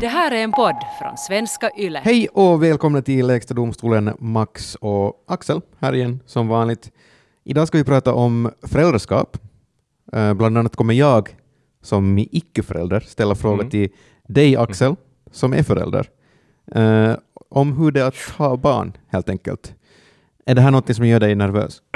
Det här är en podd från svenska YLE. Hej och välkomna till Lägsta domstolen, Max och Axel här igen som vanligt. Idag ska vi prata om föräldraskap. Eh, Bland annat kommer jag som icke-förälder ställa frågor Mm. till dig Axel som är förälder eh, om hur det är att ha barn helt enkelt. Är det här något som gör dig nervös?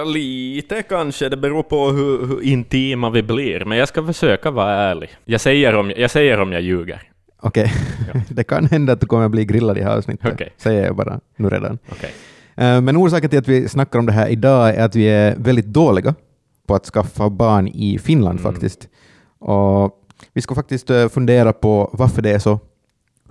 Eh, lite kanske, det beror på hur, hur intima vi blir, men jag ska försöka vara ärlig. Jag säger om jag, säger om jag ljuger. Okej, det kan hända att du kommer att bli grillad i det här avsnittet, Okej. säger jag bara nu redan. Okej. Eh, Men orsaken till att vi snackar om det här idag är att vi är väldigt dåliga på att skaffa barn i Finland Mm. faktiskt. Och vi ska faktiskt eh, fundera på varför det är så,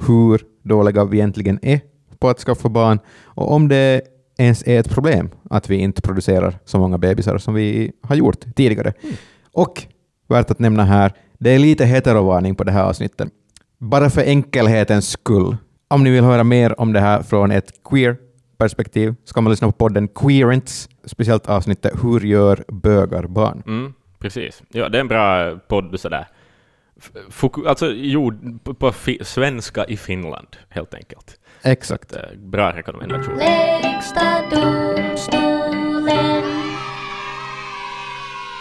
hur dåliga vi egentligen är på att skaffa barn och om det ens är ett problem att vi inte producerar så många bebisar som vi har gjort tidigare. Och värt att nämna här, det är lite heterovaning på det här avsnittet. Bara för enkelhetens skull. Om ni vill höra mer om det här från ett queer perspektiv ska man lyssna på podden Queerants, speciellt avsnittet Hur gör bögar barn? Mm, precis. Ja, det är en bra podd sådär. Foku, alltså gjord på, svenska i Finland, helt enkelt. Exakt. Eh, Bra rekommendation. Lägsta domstolen.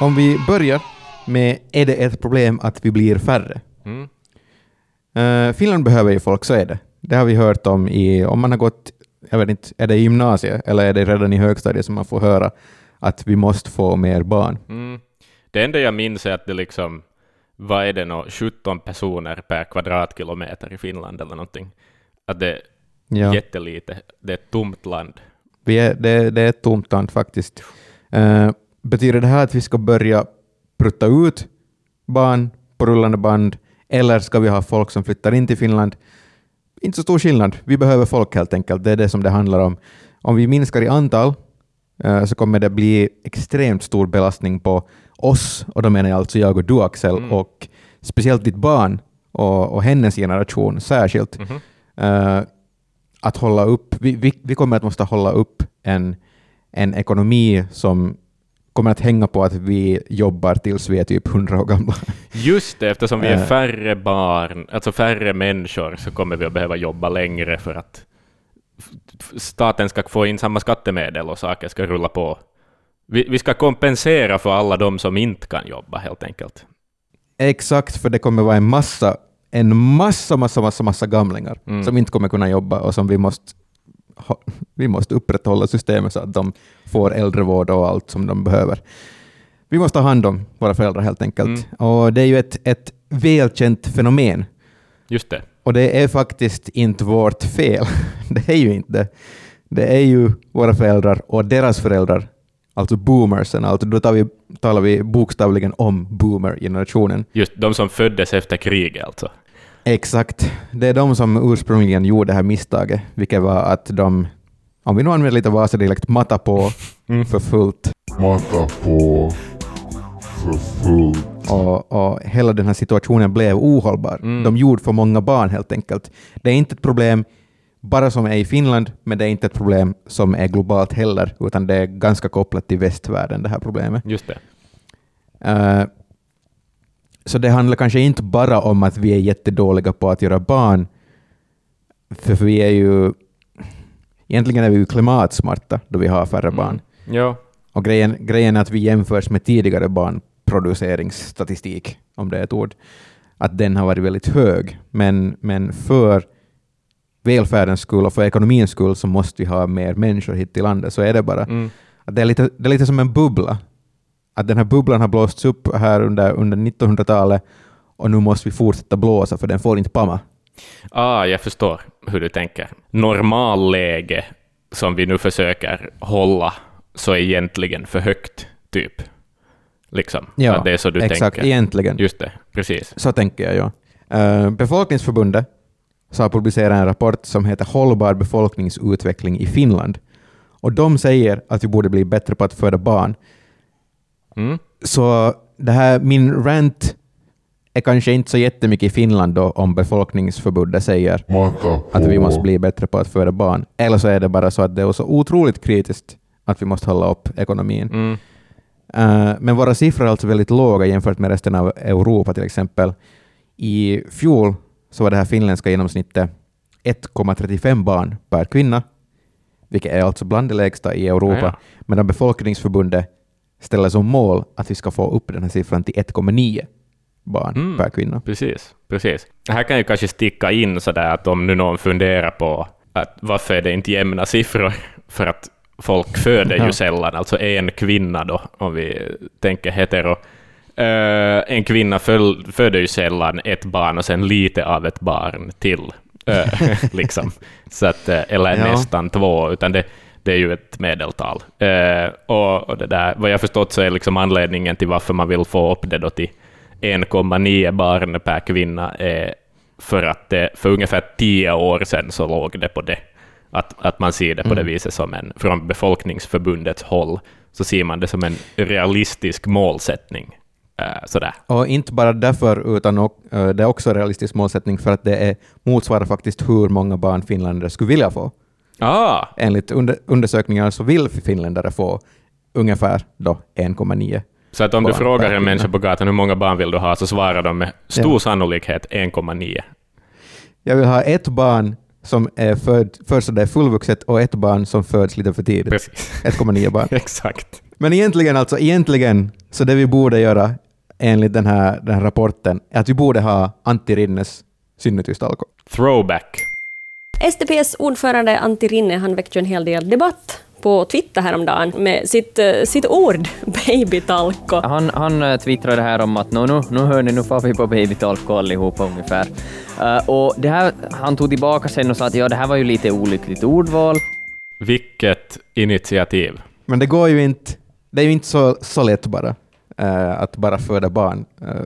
Om vi börjar med är det ett problem att vi blir färre? Mm. Eh, Finland behöver ju folk, så är det. Det har vi hört om i, om man har gått, jag vet inte, är det i gymnasiet eller är det redan i högstadiet som man får höra att vi måste få mer barn? Mm. Det enda jag minns är att det liksom, vad är det nå, 17 personer per kvadratkilometer i Finland eller någonting. Att det är Ja. jättelite, det är ett tomt land. Vi är, det, det är ett tomt land faktiskt. Eh, betyder det här att vi ska börja prutta ut barn på rullande band, eller ska vi ha folk som flyttar in till Finland? Inte så stor skillnad. Vi behöver folk helt enkelt. Det är det som det handlar om. Om vi minskar i antal eh, så kommer det bli extremt stor belastning på oss, och då menar jag alltså jag och du Axel, Mm. och speciellt ditt barn och, och hennes generation särskilt Mhm. eh, att hålla upp, vi, vi, vi kommer att måste hålla upp en, en ekonomi som kommer att hänga på att vi jobbar tills vi är typ 100 år gamla. Just det, eftersom vi är Eh. färre barn, alltså färre människor, så kommer vi att behöva jobba längre för att staten ska få in samma skattemedel och saker ska rulla på. Vi, vi ska kompensera för alla de som inte kan jobba, helt enkelt. Exakt, för det kommer vara en massa, en massa, massa, massa, massa gamlingar Mm. som inte kommer kunna jobba och som vi måste, vi måste upprätthålla systemet så att de får äldrevård och allt som de behöver. Vi måste ha hand om våra föräldrar helt enkelt. Mm. Och det är ju ett, ett välkänt fenomen Just det. Och det är faktiskt inte vårt fel. Det är ju inte det. Det är ju våra föräldrar och deras föräldrar, alltså boomersen, alltså då tar vi, talar vi bokstavligen om boomer-generationen. Just de som föddes efter kriget, alltså. Exakt. Det är de som ursprungligen gjorde det här misstaget, vilket var att de, om vi nu använder lite Vasadialekt, matta på för fullt. Mata på för fullt. Och, och hela den här situationen blev ohållbar. Mm. De gjorde för många barn helt enkelt. Det är inte ett problem bara som är i Finland, men det är inte ett problem som är globalt heller, utan det är ganska kopplat till västvärlden, det här problemet. Just det. Eh, så det handlar kanske inte bara om att vi är jättedåliga på att göra barn, för vi är ju... Egentligen är vi ju klimatsmarta då vi har färre barn. Ja. Och grejen, grejen är att vi jämförs med tidigare barnproduceringsstatistik, om det är ett ord, att den har varit väldigt hög. Men, men för välfärdens skull och för ekonomins skull så måste vi ha mer människor hit till landet. Så är det bara. Mm. Att det, är lite, det är lite som en bubbla. Att den här bubblan har blåsts upp här under, under 1900-talet och nu måste vi fortsätta blåsa för den får inte pamma. Ah, jag förstår hur du tänker. Normalläge som vi nu försöker hålla så är egentligen för högt, typ. Liksom. Ja, Att det är så du exakt. tänker. Egentligen. Just det, precis. Så tänker jag, ja. Eh, Befolkningsförbundet så har publicerat en rapport som heter Hållbar befolkningsutveckling i Finland. Och de säger att vi borde bli bättre på att föda barn. Mm. Så det här, min rant är kanske inte så jättemycket i Finland då om befolkningsförbundet säger att vi måste bli bättre på att föda barn. Eller så är det bara så att det är så otroligt kritiskt att vi måste hålla upp ekonomin. Mm. Eh, men våra siffror är alltså väldigt låga jämfört med resten av Europa till exempel. I fjol så var det här finländska genomsnittet 1,35 barn per kvinna, vilket är alltså bland det lägsta i Europa, Ja, ja. medan befolkningsförbundet ställer som mål att vi ska få upp den här siffran till 1,9 barn Mm. per kvinna. Precis, precis. Här kan ju kanske sticka in sådär att om nu någon funderar på att varför är det inte jämna siffror, för att folk föder ju Ja. sällan, alltså en kvinna då, om vi tänker hetero. Eh, en kvinna föder ju sällan ett barn och sen lite av ett barn till. Eh, liksom. Så att, eh, eller Ja. nästan två, utan det, det är ju ett medeltal. Eh, och, och det där, vad jag förstått så är liksom anledningen till varför man vill få upp det då till 1,9 barn per kvinna är för att det för ungefär tio år sedan så låg det på det. Att, att man ser det på det viset som en, från befolkningsförbundets håll, så ser man det som en realistisk målsättning. Eh, sådär. Och inte bara därför, utan och, eh, det är också en realistisk målsättning för att det är, motsvarar faktiskt hur många barn finländare skulle vilja få. Ah, Enligt under, undersökningar så vill finländare få ungefär då 1,9. så att om du frågar en människa på gatan hur många barn vill du ha, så svarar de med stor Ja. sannolikhet 1,9. Jag vill ha ett barn som är född, föds så det är fullvuxet och ett barn som föds lite för tidigt. Precis. 1,9 barn. Exakt. Men egentligen, alltså, egentligen, så det vi borde göra enligt den här, den här rapporten är att vi borde ha Antti Rinnes synnetyst alko. Throwback. SDPs ordförande Antti Rinne han väckte en hel del debatt på Twitter häromdagen med sitt, eh, sitt ord babytalko. Han, han eh, twittrade här om att nå nu, nu hör ni, nu får vi på babytalko allihopa ungefär. Eh, och det här, han tog tillbaka sen och sa att ja, det här var ju lite olyckligt ordval. Vilket initiativ. Men det går ju inte, det är ju inte så, så lätt bara eh, att bara föda barn eh,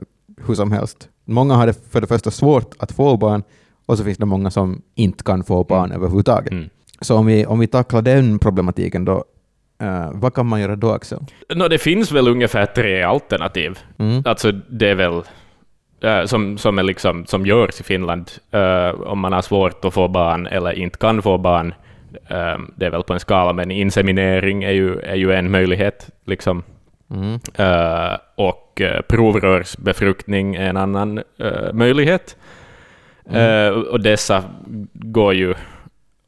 hur som helst. Många har det för det första svårt att få barn och så finns det många som inte kan få barn överhuvudtaget. Mm. Så om vi, om vi tacklar den problematiken då, eh, vad kan man göra då Axel? Nå, det finns väl ungefär tre alternativ. Mm. Alltså det är väl eh, som, som, är liksom, som görs i Finland eh, om man har svårt att få barn eller inte kan få barn. det är väl på en skala, men inseminering är ju, är ju en möjlighet. Liksom. Mm. Och uh, provrörsbefruktning är en annan eh, Eh, och dessa går ju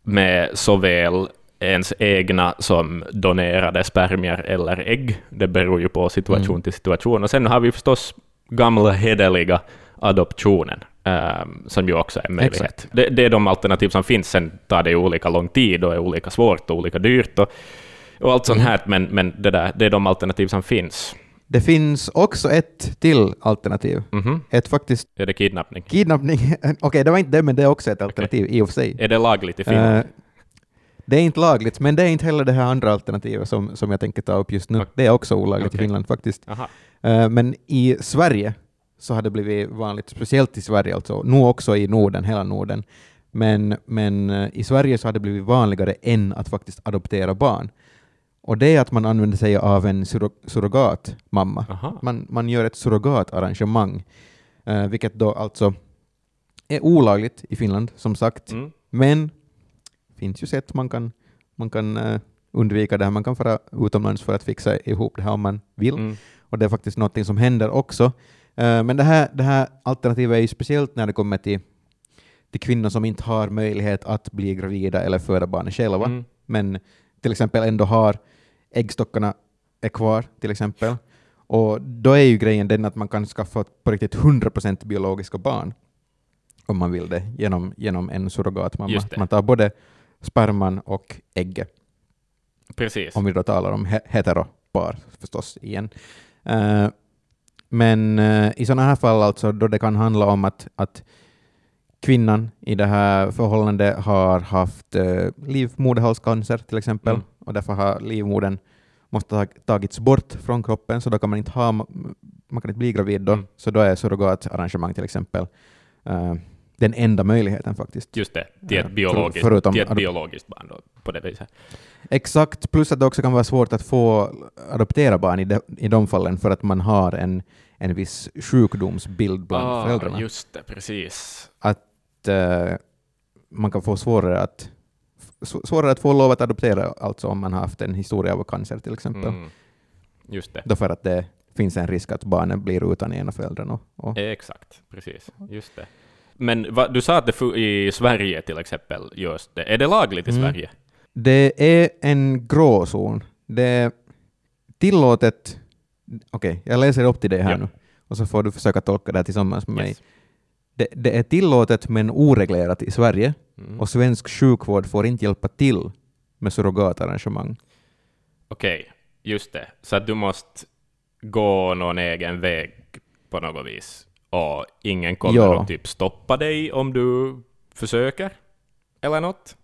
med såväl ens egna som donerade spermier eller ägg. Det beror ju på situation till situation. Och sen har vi förstås gamla hederliga adoptionen, eh, som ju också är en möjlighet. Det, det är de alternativ som finns. Sen tar det ju olika lång tid och är olika svårt och olika dyrt och, och allt sånt här, men, men det, där, det är de alternativ som finns. Det finns också ett till alternativ. Mhm. Ett faktiskt Är det kidnappning? kidnappning. Okej, det var inte det, men det är också ett alternativ i och för sig. Är det lagligt i Finland? Eh, det är inte lagligt, men det är inte heller det här andra alternativet som, som jag tänker ta upp just nu. Okej. Det är också olagligt i. Finland faktiskt. Eh, men i Sverige så har det blivit vanligt, speciellt i Sverige alltså, nu också i Norden, hela Norden. Men, men eh, i Sverige så har det blivit vanligare än att faktiskt adoptera barn. Och det är att man använder sig av en surro surrogatmamma. Aha. Man, man gör ett surrogatarrangemang, eh, vilket då alltså är olagligt i Finland, som sagt. Mm. Men det finns ju sätt man kan, man kan eh, undvika det här. Man kan fara utomlands för att fixa ihop det här om man vill. Mm. Och det är faktiskt något som händer också. Eh, men det här, det här alternativet är ju speciellt när det kommer till, till kvinnor som inte har möjlighet att bli gravida eller föda barnet själva, Mm. men till exempel ändå har äggstockarna är kvar, till exempel. Och då är ju grejen den att man kan skaffa på riktigt 100% biologiska barn, om man vill det, genom, genom en surrogatmamma. Man tar både sperman och ägget, Precis. om vi då talar om he- heteropar förstås igen. Eh, men eh, i sådana här fall, alltså, då det kan handla om att, att kvinnan i det här förhållandet har haft uh, livmoderhalscancer till exempel, Mm. Och därför har livmodern måste ha tagits bort från kroppen, så då kan man inte, ha, man kan inte bli gravid då, Mm. så då är surrogatarrangemang till exempel eh, den enda möjligheten faktiskt. Just det, till ett, för- biologiskt, förutom till ett biologiskt barn då, på det viset. Exakt, plus att det också kan vara svårt att få adoptera barn i de, i de fallen för att man har en, en viss sjukdomsbild bland föräldrarna. Ah, just det, precis. Att eh, man kan få svårare att, svårare att få lov att adoptera alltså om man har haft en historia av cancer till exempel. Mm. Just det. Då för att det finns en risk att barnen blir utan ena föräldern. Och, och. Exakt, precis. Just det. Men va, du sa att det i Sverige till exempel görs det. Är det lagligt i Mm. Sverige? Det är en gråzon. Det är tillåtet... Okej, jag läser upp till dig här Ja. nu, och så får du försöka tolka det här tillsammans med mig. Det, det är tillåtet men oreglerat i Sverige, Mm. och svensk sjukvård får inte hjälpa till med surrogatarrangemang. Okej, just det. Så att du måste gå någon egen väg på något vis. Och ingen kommer Ja. att typ stoppa dig om du försöker? Eller något?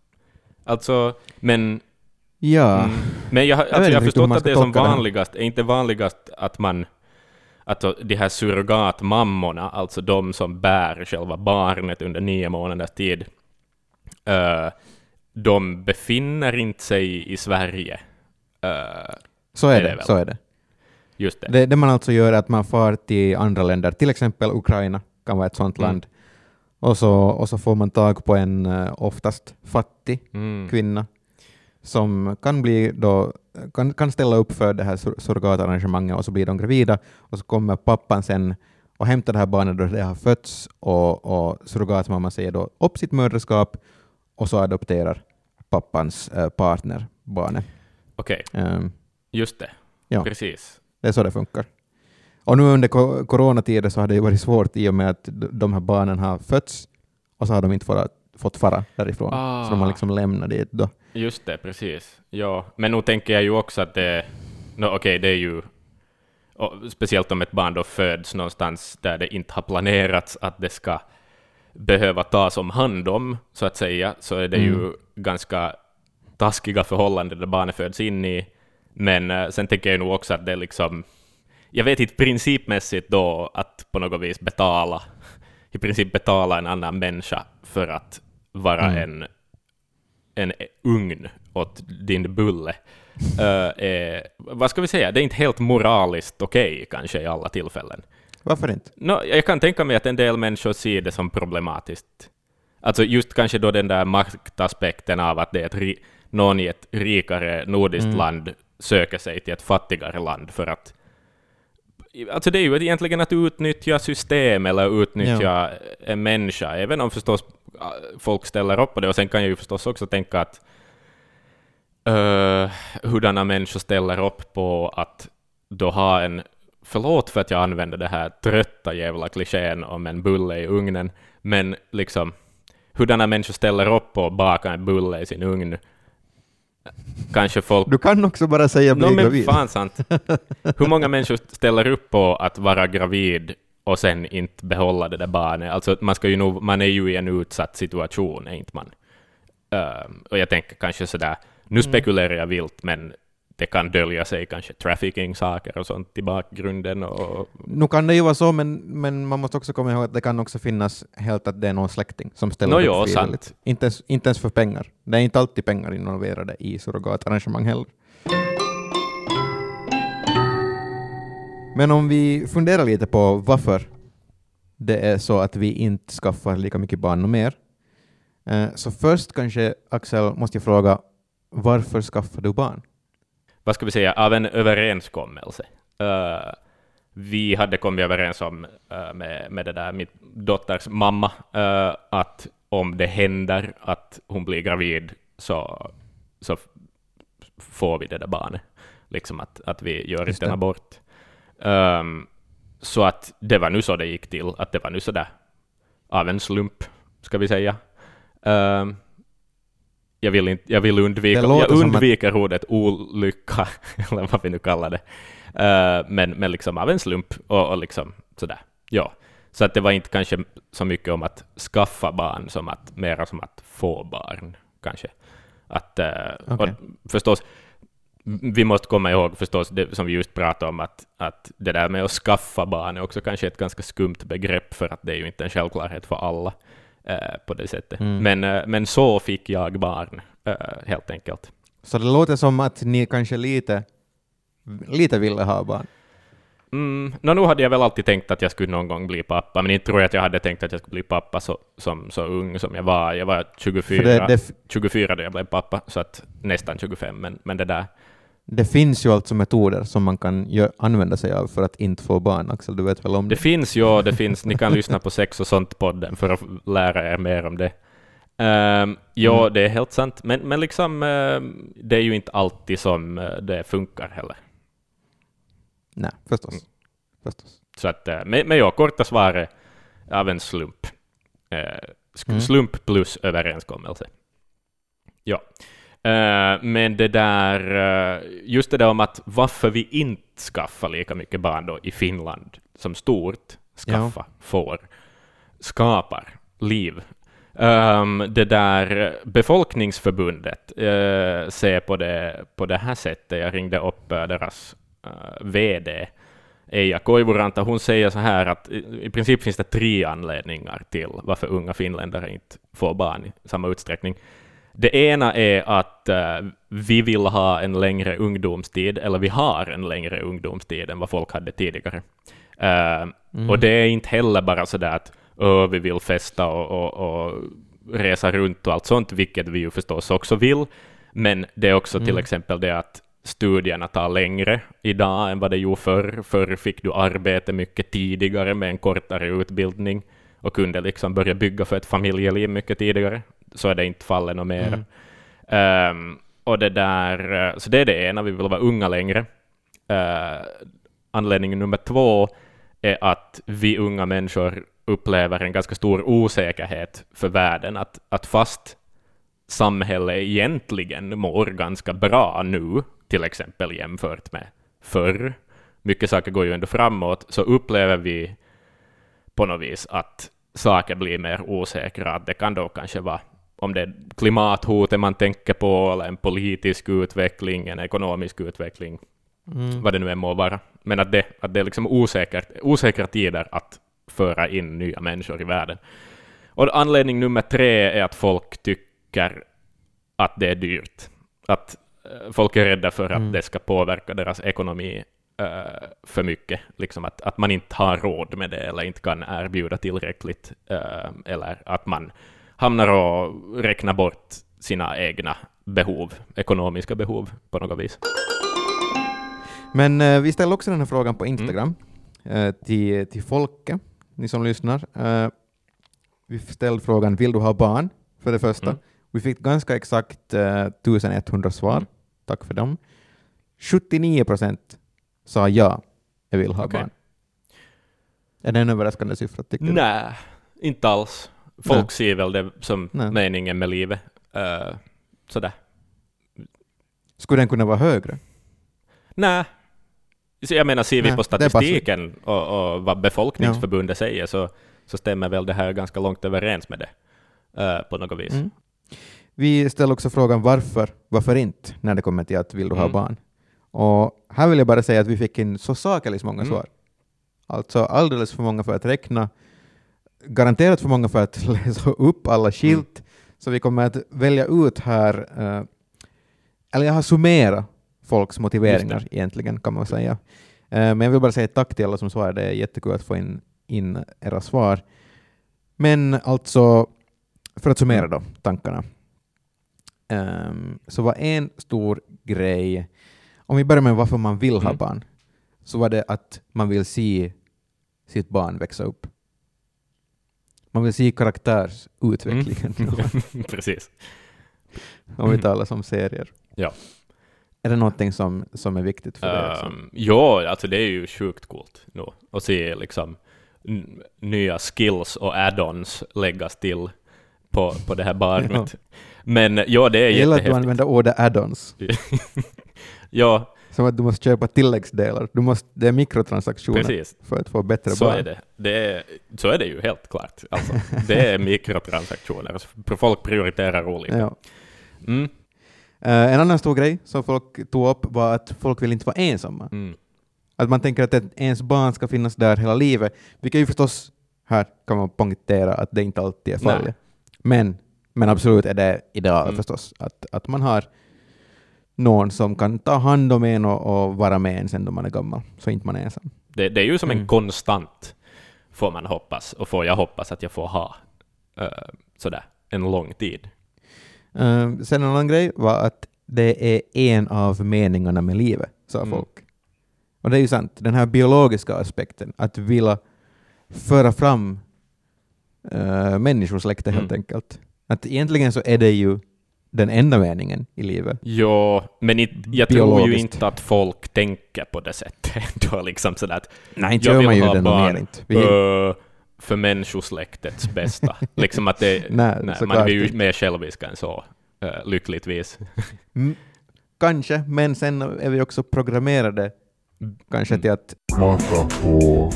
Alltså, men, Ja, mm, men jag, alltså, jag förstått man att det är som vanligast, är inte vanligast att man att de här surrogatmammorna, alltså de som bär själva barnet under nio månaders tid, eh, de befinner inte sig i Sverige. Eh, så är är det det. Så är det. just det. det. Det man alltså gör är att man far till andra länder, till exempel Ukraina kan vara ett sånt Mm. land, och så, och så får man tag på en eh, oftast fattig Mm. kvinna som kan, bli då, kan, kan ställa upp för det här sur- surrogatarrangemanget och så blir de gravida och så kommer pappan sen och hämtar det här barnet då det har fötts och, och surrogatmamman säger då upp sitt mödraskap och så adopterar pappans eh, partner barnet. Okej, Ehm, just det. Ja. Precis. det är så det funkar. Och nu under ko- coronatider så har det ju varit svårt i och med att de här barnen har fötts och så har de inte fått, fått fara därifrån. Ah. Så de har liksom lämnat dit då. Just det, precis. Ja, men nu tänker jag ju också att det... No, Okej, det är ju... Speciellt om ett barn då föds någonstans där det inte har planerats att det ska behöva tas om hand om, så att säga, så är det ju Mm. ganska taskiga förhållanden där barnet föds in i. Men eh, sen tänker jag nog också att det är liksom... Jag vet inte principmässigt då att på något vis betala, i princip betala en annan människa för att vara Mm. en en ugn åt din bulle. Uh, är, vad ska vi säga, det är inte helt moraliskt okej kanske i alla tillfällen. Varför inte? No, jag kan tänka mig att en del människor ser det som problematiskt. Alltså just kanske då den där maktaspekten av att det är ett någon i ett rikare nordiskt Mm. land söker sig till ett fattigare land för att Alltså det är ju egentligen att utnyttja system eller utnyttja en människa, även om förstås folk ställer upp på det. Och sen kan jag ju förstås också tänka att uh, hurdana människor ställer upp på att då ha en, förlåt för att jag använder det här trötta jävla klichén om en bulle i ugnen, men liksom hurdana människor ställer upp på att baka en bulle i sin ugn. Kanske folk Du kan också bara säga bli No, men gravid. fan sant. Hur många människor ställer upp på att vara gravid och sen inte behålla det där barnet? Alltså man, ska ju nog, man är ju i en utsatt situation, är inte man? Ehm, och jag tänker kanske sådär, nu spekulerar jag vilt, men det kan dölja sig kanske trafficking-saker och sånt i bakgrunden. Och, Nu kan det ju vara så, men, men man måste också komma ihåg att det kan också finnas helt att det är någon släkting som ställer Nå upp jo, sant. Inte ens, inte ens för pengar. Det är inte alltid pengar involverade i surrogatarrangemang heller. Men om vi funderar lite på varför det är så att vi inte skaffar lika mycket barn och mer. Eh, så först kanske, Axel, måste jag fråga, varför skaffar du barn? vad ska vi säga, av en överenskommelse. Eh, vi hade kommit överens om eh, med, med det där, min dotters mamma att om det händer att hon blir gravid så, så får vi det där barnet. Liksom att, att vi gör Just inte en abort. Ehm, så att det var nu så det gick till, att det var nu så där av en slump, ska vi säga. Ehm, jag vill, inte, jag vill undvika, jag som att- undviker ordet olycka, eller vad vi nu kallar det. Eh, men, men liksom av en slump och, och liksom sådär. Ja. Så att det var inte kanske så mycket om att skaffa barn som att mera som att få barn, kanske. Att, eh, Okej. och förstås, vi måste komma ihåg förstås det som vi just pratade om, att, att det där med att skaffa barn är också kanske ett ganska skumt begrepp, för att det är ju inte en självklarhet för alla eh, på det sättet. Mm. Men, eh, men så fick jag barn, eh, helt enkelt. Så det låter som att ni kanske lite, lite ville ha barn. Mm, nå, nu hade jag väl alltid tänkt att jag skulle någon gång bli pappa, men inte tror jag att jag hade tänkt att jag skulle bli pappa så, som, så ung som jag var. Jag var 24, För det, det, 24 då jag blev pappa, så att nästan 25, men, men det där. Det finns ju alltså metoder som man kan gö- använda sig av för att inte få barn, Axel, du vet väl om Det det? finns ju, det finns, ni kan lyssna på Sex och sånt-podden för att lära er mer om det. Um, ja, Mm. det är helt sant, men, men liksom, ehm, det är ju inte alltid som eh, det funkar heller. Nej, förstås. Mm. förstås. Så att, eh, men, men ja, korta svaret av en slump. Eh, sk- Mm. Slump plus överenskommelse. Ja. Eh, men det där, eh, just det där om att varför vi inte skaffar lika mycket barn då i Finland som stort, skaffa, får, skapar liv. Ehm, det där befolkningsförbundet uh, ser på det, på det här sättet. Jag ringde upp deras VD Eija Koivuranta, hon säger så här att i, i princip finns det tre anledningar till varför unga finländare inte får barn i samma utsträckning. Det ena är att eh, vi vill ha en längre ungdomstid, eller vi har en längre ungdomstid än vad folk hade tidigare. Eh, Och det är inte heller bara så där att "Åh, vi vill festa och, och, och resa runt och allt sånt, vilket vi ju förstås också vill, men det är också till exempel det att studierna tar längre idag än vad det gjorde förr. Förr fick du arbete mycket tidigare med en kortare utbildning och kunde liksom börja bygga för ett familjeliv mycket tidigare. Så är det inte fallet något mer. Ehm, och det där, eh, så det är det ena, vi vill vara unga längre. Uh, anledning nummer två är att vi unga människor upplever en ganska stor osäkerhet för världen, att, att fast samhället egentligen mår ganska bra nu, till exempel jämfört med förr, mycket saker går ju ändå framåt, så upplever vi på något vis att saker blir mer osäkra, att det kan då kanske vara om det är klimathotet man tänker på, eller en politisk utveckling, en ekonomisk utveckling, vad det nu än må vara. Men att det, att det är liksom osäkert, osäkra tider att föra in nya människor i världen. Och anledning nummer tre är att folk tycker att det är dyrt. Att eh, folk är rädda för att det ska påverka deras ekonomi eh, för mycket. Liksom att, att man inte har råd med det eller inte kan erbjuda tillräckligt. eh, eller att man hamnar och räknar bort sina egna behov, ekonomiska behov på något vis. Men eh, vi ställer också den här frågan på Instagram eh, till, till folket, ni som lyssnar. Eh, vi ställde frågan vill du ha barn? För det första. Mm. Vi fick ganska exakt eh, 1100 svar. Tack för dem. 79 procent sa ja, jag vill ha Okej. barn. Är det en överraskande siffra tycker du? Nej, inte alls. Folk Nej. ser väl det som Nej. meningen med livet. Uh, sådär. Skulle den kunna vara högre? Nej. Så jag menar, ser vi Nej, på statistiken och, och vad befolkningsförbundet säger så, så stämmer väl det här ganska långt överens med det eh, på något vis. Mm. Vi ställer också frågan varför, varför inte, när det kommer till att vill du ha Mm. barn? Och här vill jag bara säga att vi fick in så sakeligt många Mm. svar. Alltså alldeles för många för att räkna, garanterat för många för att läsa upp alla skilt, Mm. så vi kommer att välja ut här, eh, eller jag har summerat folks motiveringar egentligen kan man säga. Eh, men jag vill bara säga tack till alla som svarade, det är jättekul att få in, in era svar. Men alltså, för att summera då tankarna, Ehm, så var en stor grej, om vi börjar med varför man vill ha Mm. barn, så var det att man vill se sitt barn växa upp. Man vill se karaktärsutvecklingen, Precis. om vi talar som serier. Ja. Är det någonting som, som är viktigt för dig? också? Um, ja, alltså det är ju sjukt coolt nu att se liksom nya skills och add-ons läggas till på, på det här barnet. Men ja, det är Jag gillar att du använder ordet add-ons, Ja, som att du måste köpa tilläggsdelar. Du måste, det är mikrotransaktioner precis. för att få bättre Så barn. är det. det är, så är det ju helt klart. Alltså, det är mikrotransaktioner. Alltså, Folk prioriterar olika. Ja. Mm, Eh, en annan stor grej som folk tog upp var att folk vill inte vara ensamma. mm, Att man tänker att ens barn ska finnas där hela livet, vilket ju förstås, här kan man poängtera att det inte alltid är fallet. Men, men absolut är det ideal Mm. förstås, att, att man har någon som kan ta hand om en och, och vara med en sen då man är gammal, så inte man är ensam. det, det är ju som en Mm. konstant, får man hoppas, och får jag hoppas att jag får ha uh, sådär en lång tid. Eh, sen en annan grej var att det är en av meningarna med livet, sa Mm. folk. Och det är ju sant, den här biologiska aspekten, att vilja föra fram uh, människosläktet helt Mm. enkelt. Att egentligen så är det ju den enda meningen i livet. Ja, men it, jag tror ju inte att folk tänker på det sättet. Då liksom sådär att Nej, inte jag gör vill man ju ha den barn mer inte. Vi, för människosläktets bästa. liksom att det, Nej, nej, man är ju mer självisk än så, uh, lyckligtvis. Mm, kanske, men sen är vi också programmerade kanske Mm. till att, Smaka på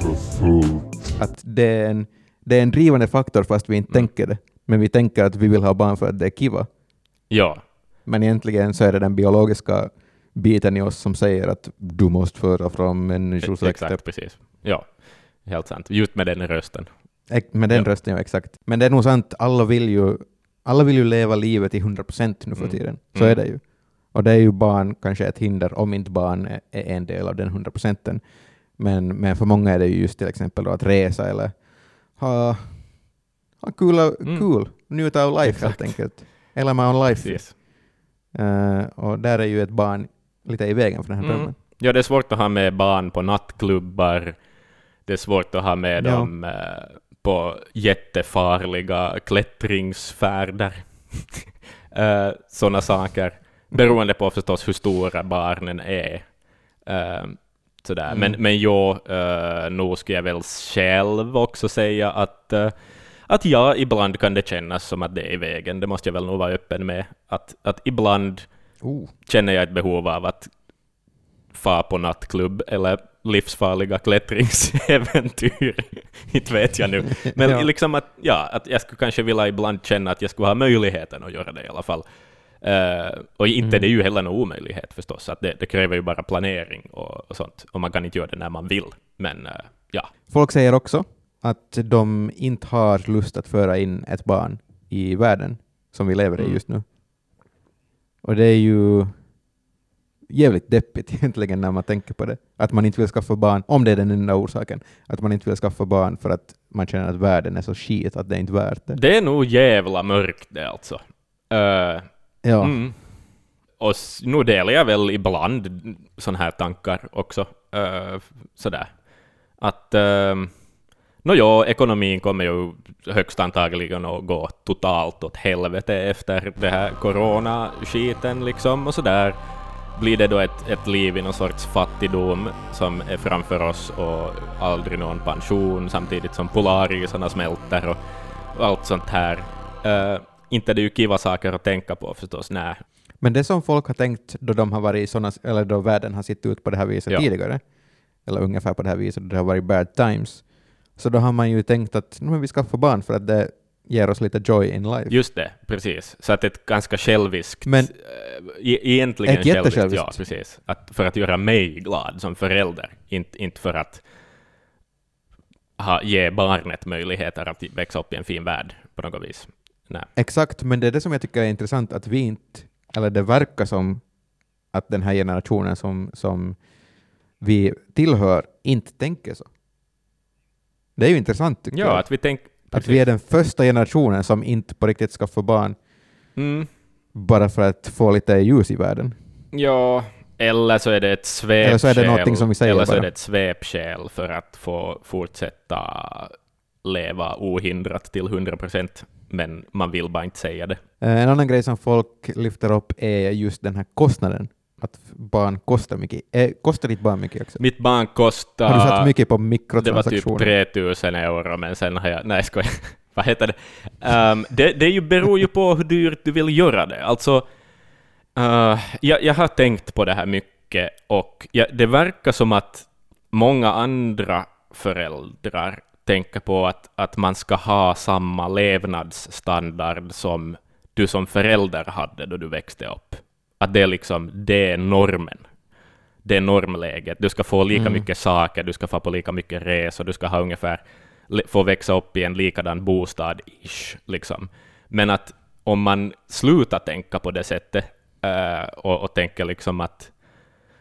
för fullt. att det, är en, det är en drivande faktor fast vi inte Mm. tänker det. Men vi tänker att vi vill ha barn för att det är kiva. Ja, Men egentligen så är det den biologiska biten i oss som säger att du måste föra fram människosläktet. exakt, precis. Ja, helt sant. Just med den rösten. Ex- Med den Ja. rösten, ja exakt. Men det är nog sant, alla vill ju, alla vill ju leva livet i 100 procent nu för Mm. tiden. Så Mm. är det ju. Och det är ju barn kanske ett hinder om inte barn är, är en del av den 100 procenten. Men, men för många är det ju just till exempel då att resa eller ha, ha kul, Mm. kul, njuta av life helt enkelt. Eller my own life. Precis. Eh, och där är ju ett barn lite i vägen för den här Mm. drömmen. Ja, det är svårt att ha med barn på nattklubbar. Det är svårt att ha med Ja. dem eh, på jättefarliga klättringsfärder. uh, Sådana saker. Beroende på förstås hur stora barnen är. Eh, sådär. Mm. Men, men jag, uh, nog skulle jag väl själv också säga att, eh, att ja, ibland kan det kännas som att det är i vägen. Det måste jag väl nog vara öppen med. Att, att ibland Oh. känner jag ett behov av att fa på nattklubb eller livsfarliga klättringsäventyr. Inte vet jag nu. Men Ja. liksom att, ja, att jag skulle kanske vilja ibland känna att jag skulle ha möjligheten att göra det i alla fall. Eh, och inte Mm. det är ju heller någon omöjlighet förstås, att det, det kräver ju bara planering och, och sånt, och man kan inte göra det när man vill. Men eh, ja, Folk säger också att de inte har lust att föra in ett barn i världen som vi lever i Mm. just nu. Och det är ju jävligt deppigt egentligen när man tänker på det. Att man inte vill skaffa barn, om det är den enda orsaken, att man inte vill skaffa barn för att man känner att världen är så skit att det är inte värt det. det är nog jävla mörkt det alltså. Eh, Ja, Mm. Och nu delar jag väl ibland sådana här tankar också. Uh, sådär. Att, uh, no ja, ekonomin kommer ju högst antagligen att gå totalt åt helvete efter det här coronaskiten liksom och sådär. Blir det då ett, ett liv i någon sorts fattigdom som är framför oss och aldrig någon pension samtidigt som polarisarna smälter och, och allt sånt här. Uh, inte det är ju kiva saker att tänka på förstås, nej. men det som folk har tänkt då de har varit i såna, eller då världen har sett ut på det här viset Ja. tidigare, eller ungefär på det här viset, då det har varit bad times, så då har man ju tänkt att "Nu, men vi skaffar barn för att det ger oss lite joy in life. Just det, precis. Så att ett ganska själviskt, Men- e- egentligen Ett själviskt, jättesjälviskt. ja precis. Att, för att göra mig glad som förälder, inte, inte för att ha, ge barnet möjligheter att växa upp i en fin värld på något vis. Nej. Exakt, men det är det som jag tycker är intressant, att vi inte, eller det verkar som att den här generationen som, som vi tillhör inte tänker så. Det är ju intressant tycker Ja, jag. att vi tänker... Att vi är den första generationen som inte på riktigt ska få barn Mm, bara för att få lite ljus i världen. ja, eller så är det ett svepskäl. Eller så är det någonting som vi säger Eller så är bara. det ett svepskäl för att få fortsätta leva ohindrat till 100 procent, men man vill bara inte säga det. Eh, En annan grej som folk lyfter upp är just den här kostnaden. Att barn kostar mycket. Eh, kostar ditt barn mycket också? Mitt barn kostar... Har du satt mycket på Det var mikrotransaktioner? typ 3000 euro, men sen har jag... Nej, skojar. Vad heter det? Ehm, det det ju, beror ju på hur dyrt du vill göra det. Alltså, eh, jag, jag har tänkt på det här mycket, och jag, det verkar som att många andra föräldrar tänker på att, att man ska ha samma levnadsstandard som du som förälder hade då du växte upp. Att det är liksom, det är normen det är normläget. Du ska få lika Mm. mycket saker, du ska få på lika mycket resor, du ska ha ungefär, få växa upp i en likadan bostad, ish, liksom. Men att om man slutar tänka på det sättet eh, och, och tänker liksom att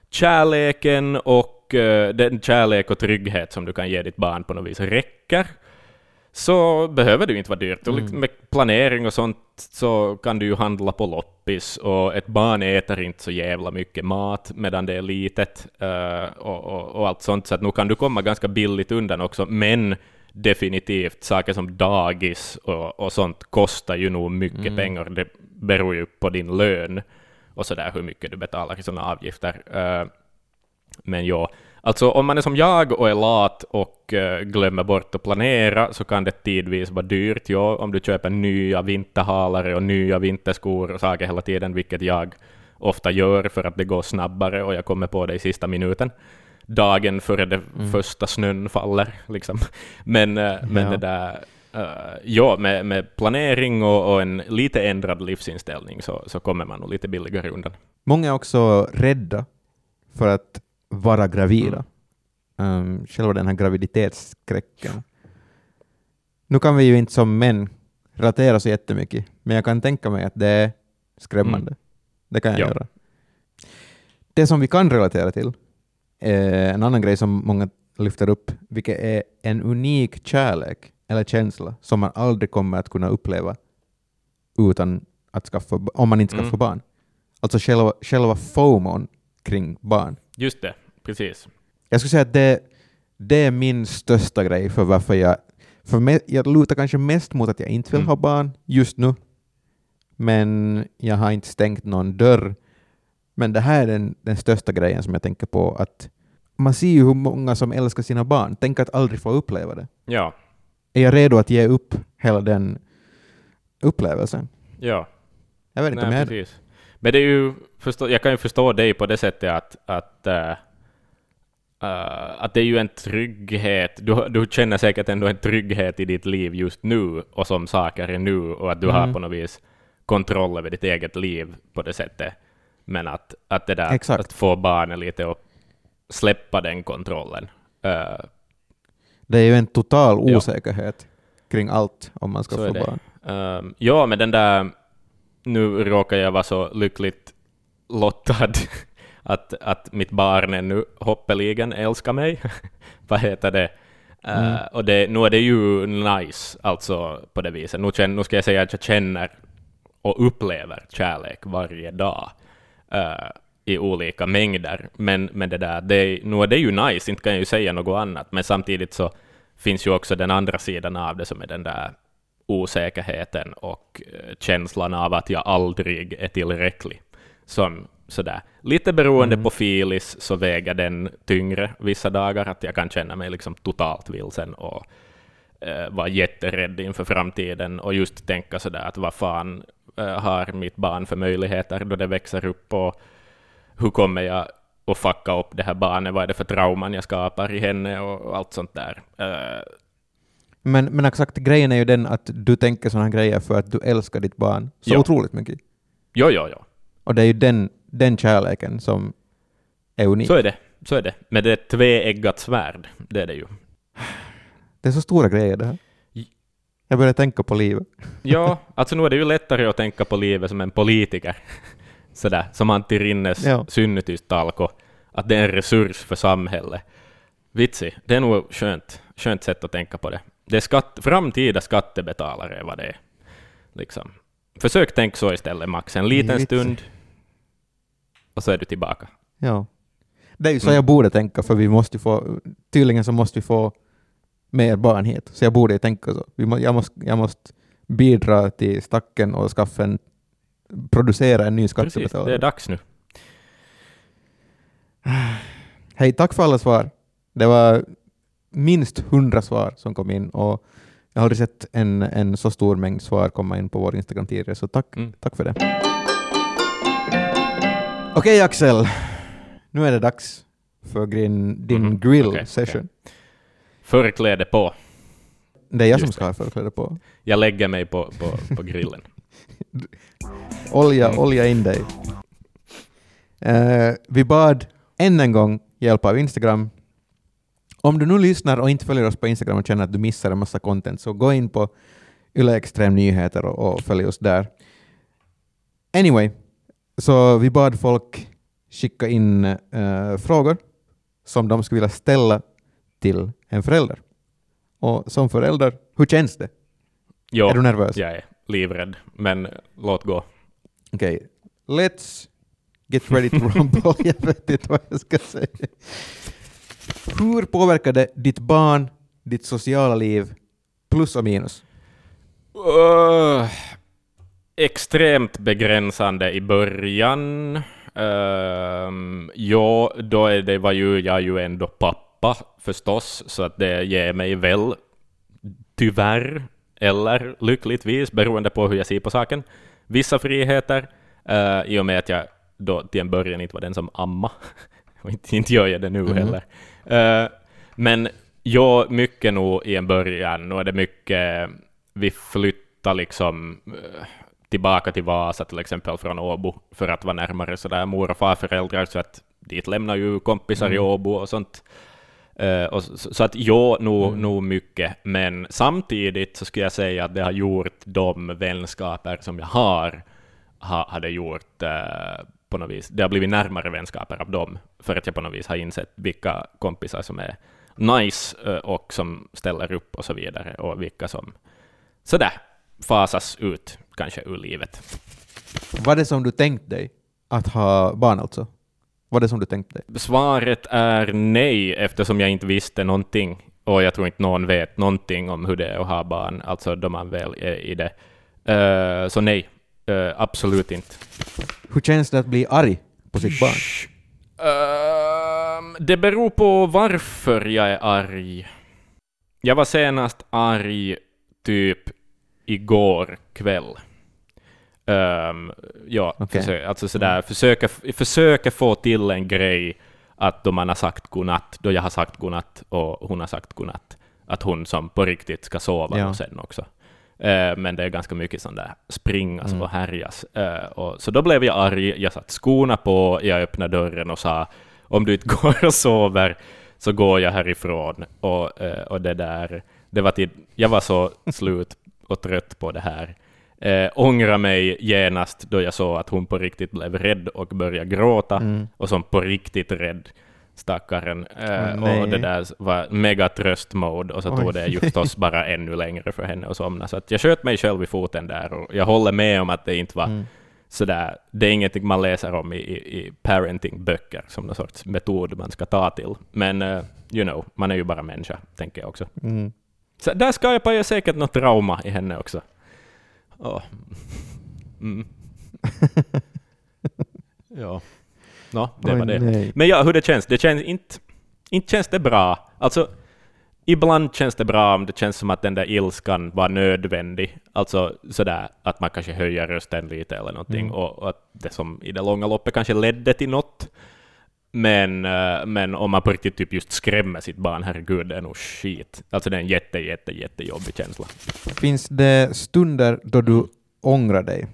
kärleken och eh, den kärlek och trygghet som du kan ge ditt barn på något vis räcker, så behöver det ju inte vara dyrt. Mm. liksom med planering och sånt så kan du ju handla på loppis och ett barn äter inte så jävla mycket mat medan det är litet eh, och, och, och allt sånt, så att nu kan du komma ganska billigt undan också, men definitivt saker som dagis och, och sånt kostar ju nog mycket Mm. pengar. Det beror ju på din lön och så där hur mycket du betalar i sådana avgifter. Eh, men ja, alltså om man är som jag och är lat och eh, glömmer bort att planera så kan det tidvis vara dyrt. Ja, om du köper nya vinterhalare och nya vinterskor och saker hela tiden, vilket jag ofta gör för att det går snabbare och jag kommer på det i sista minuten. Dagen före det första snön faller. Liksom. Men, eh, men Ja. det där, eh, ja, med, med planering och, och en lite ändrad livsinställning så, så kommer man nog lite billigare undan. Många är också rädda för att vara gravida. Um, själva den här graviditetsskräcken. Nu kan vi ju inte som män relatera så jättemycket, men jag kan tänka mig att det är skrämmande. Det kan jag Ja. göra. Det som vi kan relatera till är en annan grej som många lyfter upp, vilket är en unik kärlek eller känsla som man aldrig kommer att kunna uppleva utan att skaffa, om man inte skaffar Mm. barn. Alltså själva, själva FOMOn kring barn. Just det, precis. Jag skulle säga att det, det är min största grej för varför jag... För me, jag lutar kanske mest mot att jag inte vill Mm. ha barn just nu, men jag har inte stängt någon dörr. Men det här är den, den största grejen som jag tänker på, att man ser ju hur många som älskar sina barn. Tänk att aldrig få uppleva det. Ja, Är jag redo att ge upp hela den upplevelsen? ja. Jag vet inte om jag Nej, är precis. Men det är ju, förstå, jag kan ju förstå dig på det sättet att, att, äh, att det är ju en trygghet. Du, du känner säkert ändå en trygghet i ditt liv just nu och som saker är nu och att du har Mm. på något vis kontroll över ditt eget liv på det sättet. Men att, att det där Exakt. att få barnen lite att släppa den kontrollen. Äh, Det är ju en total Ja. osäkerhet kring allt om man ska Så få barn. Ehm, ja, men den där... Nu råkar jag vara så lyckligt lottad att, att mitt barn ännu hoppeligen älskar mig. Vad heter det? Eh, Mm. och det, nu är det ju nice, alltså på det viset. Nu, känner, nu ska jag säga att jag känner och upplever kärlek varje dag eh, i olika mängder. Men, men det där, det, nu är det ju nice, inte kan jag ju säga något annat, men samtidigt så finns ju också den andra sidan av det som är den där osäkerheten och eh, känslan av att jag aldrig är tillräcklig. Som sådär. Lite beroende på filis så väger den tyngre vissa dagar, att jag kan känna mig liksom totalt vilsen och eh, vara jätterädd inför framtiden och just tänka sådär att vad fan eh, har mitt barn för möjligheter då det växer upp och hur kommer jag att fucka upp det här barnet, vad är det för trauman jag skapar i henne och, och allt sånt där. Eh, Men, men exakt, grejen är ju den att du tänker sådana grejer för att du älskar ditt barn så Ja. otroligt mycket. jo, jo, jo. Och det är ju den, den kärleken som är unik. Så är det. Så är det. Men det är ett tveeggat svärd, det är det ju. Det är så stora grejer det här. Jag börjar tänka på livet. Ja, alltså nu är det ju lättare att tänka på livet som en politiker. Sådär, som Antti Rinnes Ja. synnytystalko, att det är en resurs för samhället. Vitsi, det är nog skönt, skönt sätt att tänka på det. Det är skatt, framtida skattebetalare vad det är. Liksom. Försök tänka så istället, Max. En liten stund, och så är du tillbaka. Ja. Det är ju så Mm. jag borde tänka, för vi måste få, tydligen så måste vi få mer barn hit. Så jag borde ju tänka så. Vi må, jag, måste, jag måste bidra till stacken och skaffa en, producera en ny Precis, skattebetalare. det är dags nu. Hej, tack för alla svar. Det var minst hundra svar som kom in och jag har aldrig sett en, en så stor mängd svar komma in på vår Instagram tidigare, så tack, Mm. tack för det. Okej Axel, nu är det dags för din, din Mhm, grill okej, session. Förkläde på. Det är jag Just som ska ha förkläde på. Jag lägger mig på, på, på grillen. Olja, Mm. olja in dig. Eh, vi bad än en gång hjälp av Instagram. Om du nu lyssnar och inte följer oss på Instagram och känner att du missar en massa content, så gå in på Yle Extrem Nyheter och, och följ oss där. Anyway, så vi bad folk skicka in eh, frågor som de skulle vilja ställa till en förälder. Och som förälder, hur känns det? Jo, Är du nervös? jag är livrädd, men låt gå. Okej, let's get ready to rumble. jag vet inte vad jag ska säga. Hur påverkar det ditt barn, ditt sociala liv, plus och minus? Uh, extremt begränsande i början. Um, ja, då är det, var ju jag ju ändå pappa förstås, så att det ger mig väl tyvärr, eller lyckligtvis, beroende på hur jag ser på saken, vissa friheter, uh, i och med att jag då till en början inte var den som amma. och inte, inte gör jag det nu Mhm. heller. Uh, men ja, mycket nog i en början. Nu är det mycket, vi flyttar liksom eh, tillbaka till Vasa till exempel från Åbo för att vara närmare sådär mor och farföräldrar, så att dit lämnar ju kompisar i Åbo och sånt. Eh, och så, så att ja, nog, nog mycket, men samtidigt så skulle jag säga att det har gjort de vänskaper som jag har, ha, har det gjort eh, på något vis, det har blivit närmare vänskaper av dem, för att jag på något vis har insett vilka kompisar som är nice eh, och som ställer upp och så vidare, och vilka som sådär fasas ut kanske ur livet. Var det som du tänkt dig att ha barn alltså? Var det som du tänkt dig? Svaret är nej, eftersom jag inte visste någonting. Och jag tror inte någon vet någonting om hur det är att ha barn, alltså då man väl är i det. Eh, så nej, Eh, absolut inte. Hur känns det att bli arg på sitt barn? Ehm, det beror på varför jag är arg. Jag var senast arg typ igår kväll. Ehm, ja, Okej. försö- alltså sådär, försöka, försöka få till en grej att då man har sagt godnatt, då jag har sagt godnatt och hon har sagt godnatt, att hon som på riktigt ska sova Ja. och sen också. Eh, men det är ganska mycket sånt där springas Mm. och härjas. Eh, och, så då blev jag arg, jag satte skorna på, jag öppnade dörren och sa om du inte går och sover så går jag härifrån. Och, eh, och det där, det var till, jag var så slut och trött på det här. Eh, ångra mig genast då jag såg att hon på riktigt blev rädd och började gråta, Mm. och som på riktigt rädd, stackaren. Nej. och det där var mega tröst-mode, och så Oj. tog det ju förstås bara ännu längre för henne att somna. Så att jag sköt mig själv i foten där, och jag håller med om att det inte var Mm. sådär, det är ingenting man läser om i, i, i parenting-böcker som någon sorts metod man ska ta till. Men, eh, you know, man är ju bara människa, tänker jag också. Mm. Så där skapar jag säkert något trauma i henne också. Åh. Mm. Nå, det Oj, var det. nej. Men ja, hur det känns? Det känns inte... Inte känns det bra. Alltså, ibland känns det bra om det känns som att den där ilskan var nödvändig. Alltså sådär att man kanske höjer rösten lite eller någonting, Mm. och, och att det som i det långa loppet kanske ledde till något. Men, eh, men om man på riktigt typ just skrämmer sitt barn, herregud, det är nog skit. Alltså det är en jätte, jätte, jättejobbig känsla. Finns det stunder då du ångrar dig?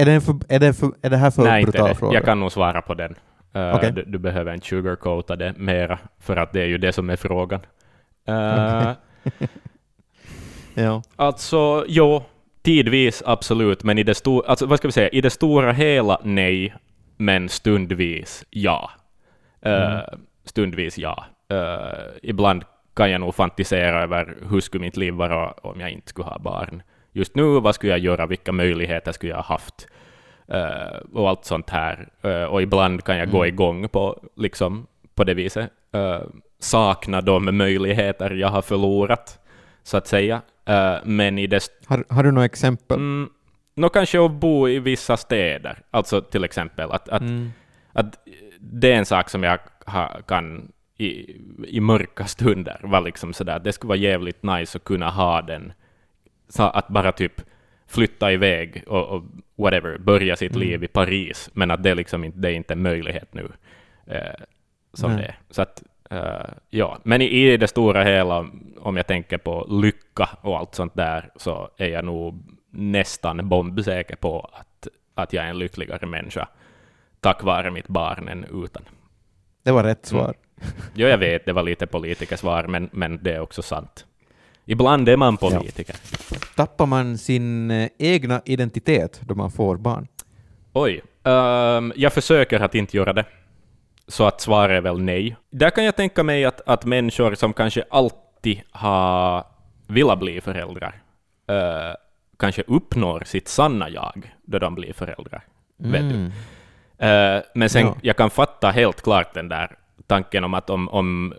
Är det, för, är det, för, är det här för Nej, inte brutal det. fråga? Jag kan nog svara på den. Eh, Okej. du, du behöver inte sugarcoata det mera, för att det är ju det som är frågan. Eh, Ja. Alltså, jo, tidvis absolut, men i det, sto- alltså, vad ska vi säga? I det stora hela nej, men stundvis ja. Eh, Stundvis ja. Eh, ibland kan jag nog fantisera över hur skulle mitt liv vara om jag inte skulle ha barn. Just nu, vad skulle jag göra? Vilka möjligheter skulle jag ha haft? Eh, och allt sånt här. Eh, och ibland kan jag gå igång på, liksom, på det viset. Uh, sakna de möjligheter jag har förlorat, så att säga. Men i det Har, har du några exempel? Mm, nå kanske att bo i vissa städer, alltså till exempel att, att, Mm. att det är en sak som jag ha, kan i, i mörka stunder vara liksom sådär, det skulle vara jävligt nice att kunna ha den, att bara typ flytta iväg och, och whatever, börja sitt Mm. liv i Paris, men att det, liksom inte, det är inte en möjlighet nu. Eh, som Nej. det är. Så att, eh, ja. Men i, i det stora hela, om jag tänker på lycka och allt sånt där, så är jag nog nästan bombsäker på att, att jag är en lyckligare människa tack vare mitt barn än utan. Det var rätt svar. Jo, jag vet, det var lite politikersvar, men, men det är också sant. Ibland är man politiker. Tappar man sin eh, egna identitet då man får barn? Oj, ehm, jag försöker att inte göra det. Så att svaret är väl nej. Där kan jag tänka mig att, att människor som kanske all, alltid har velat bli föräldrar eh, kanske uppnår sitt sanna jag då de blir föräldrar. Vet du? Mm. Eh, men sen, Ja. jag kan fatta helt klart den där tanken om att om, om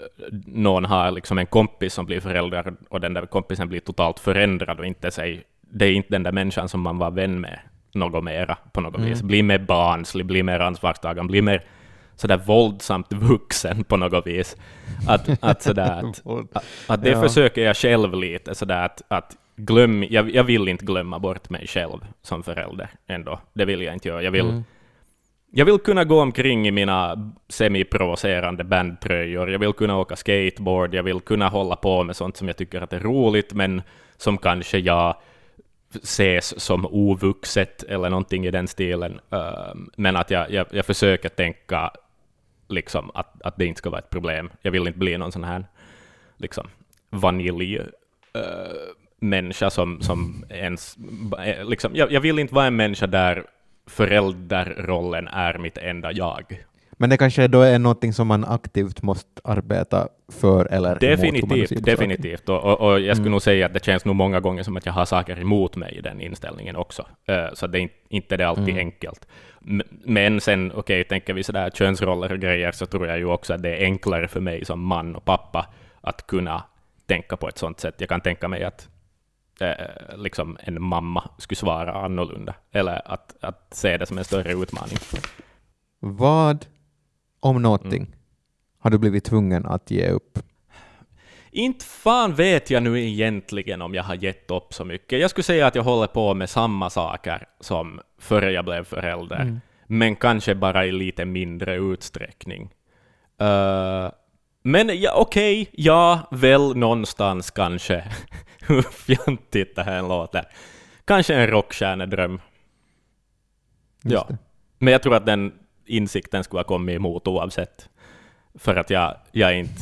någon har liksom en kompis som blir förälder och den där kompisen blir totalt förändrad och inte sig, det är inte den där människan som man var vän med något mera på något vis. Blir mer barnslig, blir mer ansvarstagande, blir mer sådär våldsamt vuxen på något vis. Att, att, sådär, att, att, att det Ja. försöker jag själv lite, sådär att, att glöm, jag, jag vill inte glömma bort mig själv som förälder ändå. Det vill jag inte göra. Jag vill, jag vill kunna gå omkring i mina semiprovocerande bandtröjor, jag vill kunna åka skateboard, jag vill kunna hålla på med sånt som jag tycker att är roligt, men som kanske jag ses som ovuxet eller någonting i den stilen. Ehm, men att jag, jag, jag försöker tänka liksom att, att det inte ska vara ett problem. Jag vill inte bli någon sån här liksom, vanilj eh, människa som, som ens... Eh, liksom, jag, jag vill inte vara en människa där förälderrollen är mitt enda jag. Men det kanske då är någonting som man aktivt måste arbeta för eller emot, Definitivt, på definitivt. Och, och, och jag skulle nog säga att det känns nog många gånger som att jag har saker emot mig i den inställningen också. Eh, så det är inte, det är alltid enkelt. M- Men sen, okej, tänker vi sådär könsroller och grejer, så tror jag ju också att det är enklare för mig som man och pappa att kunna tänka på ett sånt sätt. Jag kan tänka mig att eh, liksom en mamma skulle svara annorlunda, eller att, att se det som en större utmaning. Vad, om någonting, Mm. har du blivit tvungen att ge upp? Inte fan vet jag nu egentligen om jag har gett upp så mycket. Jag skulle säga att jag håller på med samma saker som före jag blev förälder, men kanske bara i lite mindre utsträckning. Eh, men ja, okej, ja, väl någonstans kanske. Hur fjantigt det här låter. Kanske en rockstjärnedröm. Ja. det. Men jag tror att den insikten skulle ha kommit emot oavsett. För att jag, jag inte...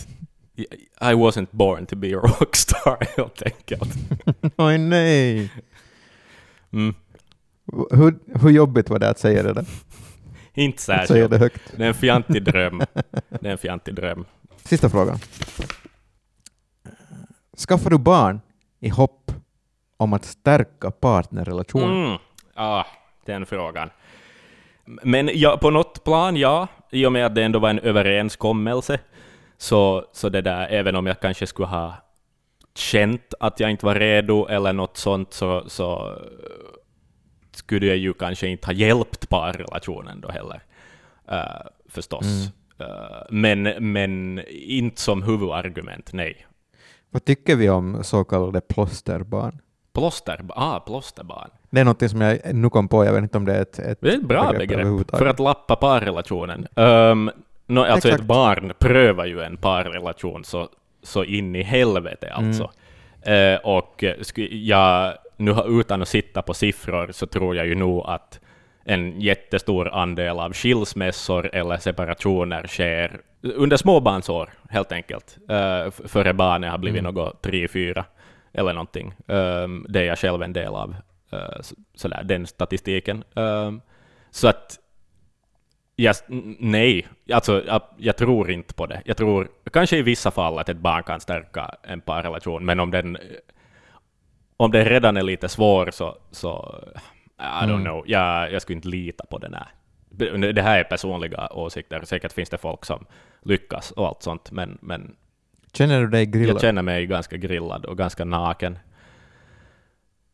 I wasn't born to be a rockstar, helt enkelt. Oj nej! Mm. Hur, hur jobbigt var det att säga det där? Inte det särskilt. högt. Det är en fjantig dröm. Det är en fjantig dröm. Sista frågan. Skaffar du barn i hopp om att stärka partnerrelationen? Mm. Ah, den frågan. Men ja, på något plan, ja. I och med att det ändå var en överenskommelse. Så, så det där, även om jag kanske skulle ha känt att jag inte var redo eller något sånt, så, så skulle jag ju kanske inte ha hjälpt parrelationen då heller. Uh, förstås. Eh, men, men inte som huvudargument, nej. Vad tycker vi om så kallade plåsterbarn? Plåster, ah, plåsterbarn. Det är något som jag nu kom på, jag vet inte om det är ett, ett Det är ett bra begrepp, överhuvudtaget. för att lappa parrelationen. Um, no, alltså Exakt. ett barn prövar ju en parrelation så, så in i helvete alltså. Eh, och eh, sku- jag, nu har- utan att sitta på siffror så tror jag ju nog att en jättestor andel av skilsmässor eller separationer sker under småbarnsår, helt enkelt. Uh, före barnet har blivit något tre, fyra eller någonting. Um, det är jag själv en del av, uh, så, sådär, den statistiken. Um, så att jag, nej, alltså, jag, jag tror inte på det. Jag tror kanske i vissa fall att ett barn kan stärka en parrelation, men om den, om den redan är lite svår så, så I don't know, jag, jag skulle inte lita på den här. Det här är personliga åsikter, säkert finns det folk som lyckas och allt sånt, men, men Känner du dig grillad? jag känner mig ganska grillad och ganska naken.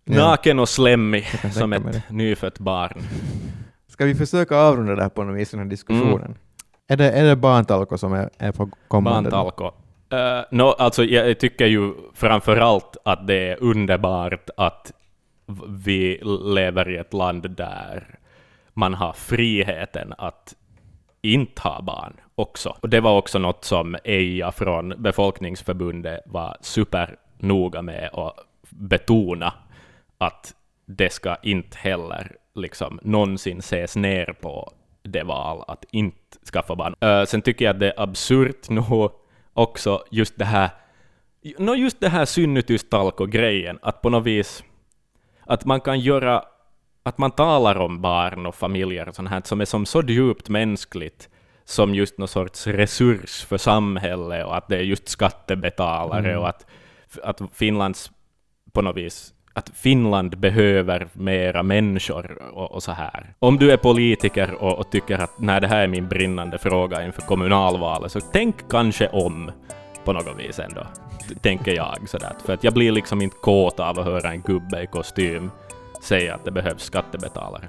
Ja. Naken och slemmig som ett nyfött barn. Ska vi försöka avrunda det här på något vis, den här diskussionen? Är, det, är det barntalko som är, är på kommande? Barntalko. Uh, no, alltså, jag tycker ju framför allt att det är underbart att vi lever i ett land där man har friheten att inte ha barn också. Och det var också något som Eija från Befolkningsförbundet var supernoga med att betona, att det ska inte heller liksom någonsin ses ner på det val att inte skaffa barn. Uh, sen tycker jag att det är absurt nog också just det här no, just det här synnytystalko-grejen, att på något vis att man kan göra att man talar om barn och familjer och sånt här som är som så djupt mänskligt som just någon sorts resurs för samhället och att det är just skattebetalare Mm. och att, att Finlands på något vis att Finland behöver mera människor och, och så här. Om du är politiker och, och tycker att nej, det här är min brinnande fråga inför kommunalvalet, så tänk kanske om på något vis ändå, tänker jag. Sådär. För att jag blir liksom inte kåt av att höra en gubbe i kostym säga att det behövs skattebetalare.